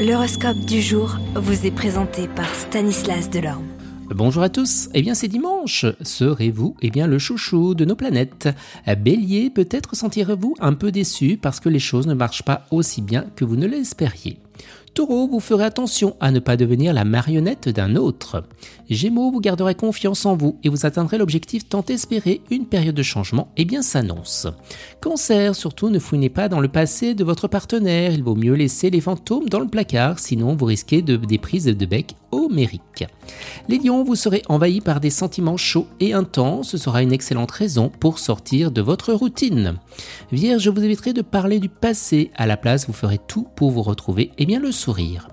L'horoscope du jour vous est présenté par Stanislas Delorme. Bonjour à tous, eh bien c'est dimanche, serez-vous eh bien le chouchou de nos planètes? Bélier, peut-être sentirez-vous un peu déçu parce que les choses ne marchent pas aussi bien que vous ne l'espériez. Taureau, vous ferez attention à ne pas devenir la marionnette d'un autre. Gémeaux, vous garderez confiance en vous et vous atteindrez l'objectif tant espéré, une période de changement et bien s'annonce. Cancer, surtout ne fouinez pas dans le passé de votre partenaire, il vaut mieux laisser les fantômes dans le placard, sinon vous risquez de, des prises de bec homériques. Les vous serez envahis par des sentiments chauds et intenses, ce sera une excellente raison pour sortir de votre routine. Vierge, vous éviterai de parler du passé, à la place vous ferez tout pour vous retrouver et le sourire.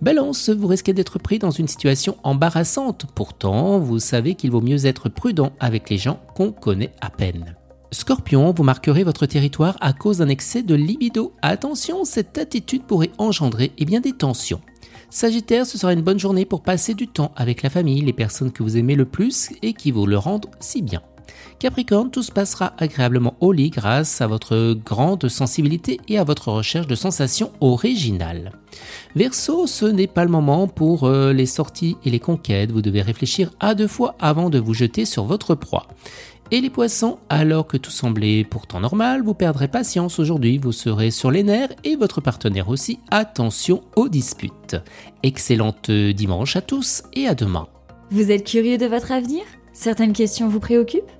Balance, vous risquez d'être pris dans une situation embarrassante. Pourtant, vous savez qu'il vaut mieux être prudent avec les gens qu'on connaît à peine. Scorpion, vous marquerez votre territoire à cause d'un excès de libido. Attention, cette attitude pourrait engendrer eh bien, des tensions. Sagittaire, ce sera une bonne journée pour passer du temps avec la famille, les personnes que vous aimez le plus et qui vous le rendent si bien. Capricorne, tout se passera agréablement au lit grâce à votre grande sensibilité et à votre recherche de sensations originales. Verseau, ce n'est pas le moment pour euh, les sorties et les conquêtes, vous devez réfléchir à deux fois avant de vous jeter sur votre proie. Et les poissons, alors que tout semblait pourtant normal, vous perdrez patience aujourd'hui, vous serez sur les nerfs et votre partenaire aussi. Attention aux disputes. Excellente dimanche à tous et à demain. Vous êtes curieux de votre avenir? Certaines questions vous préoccupent?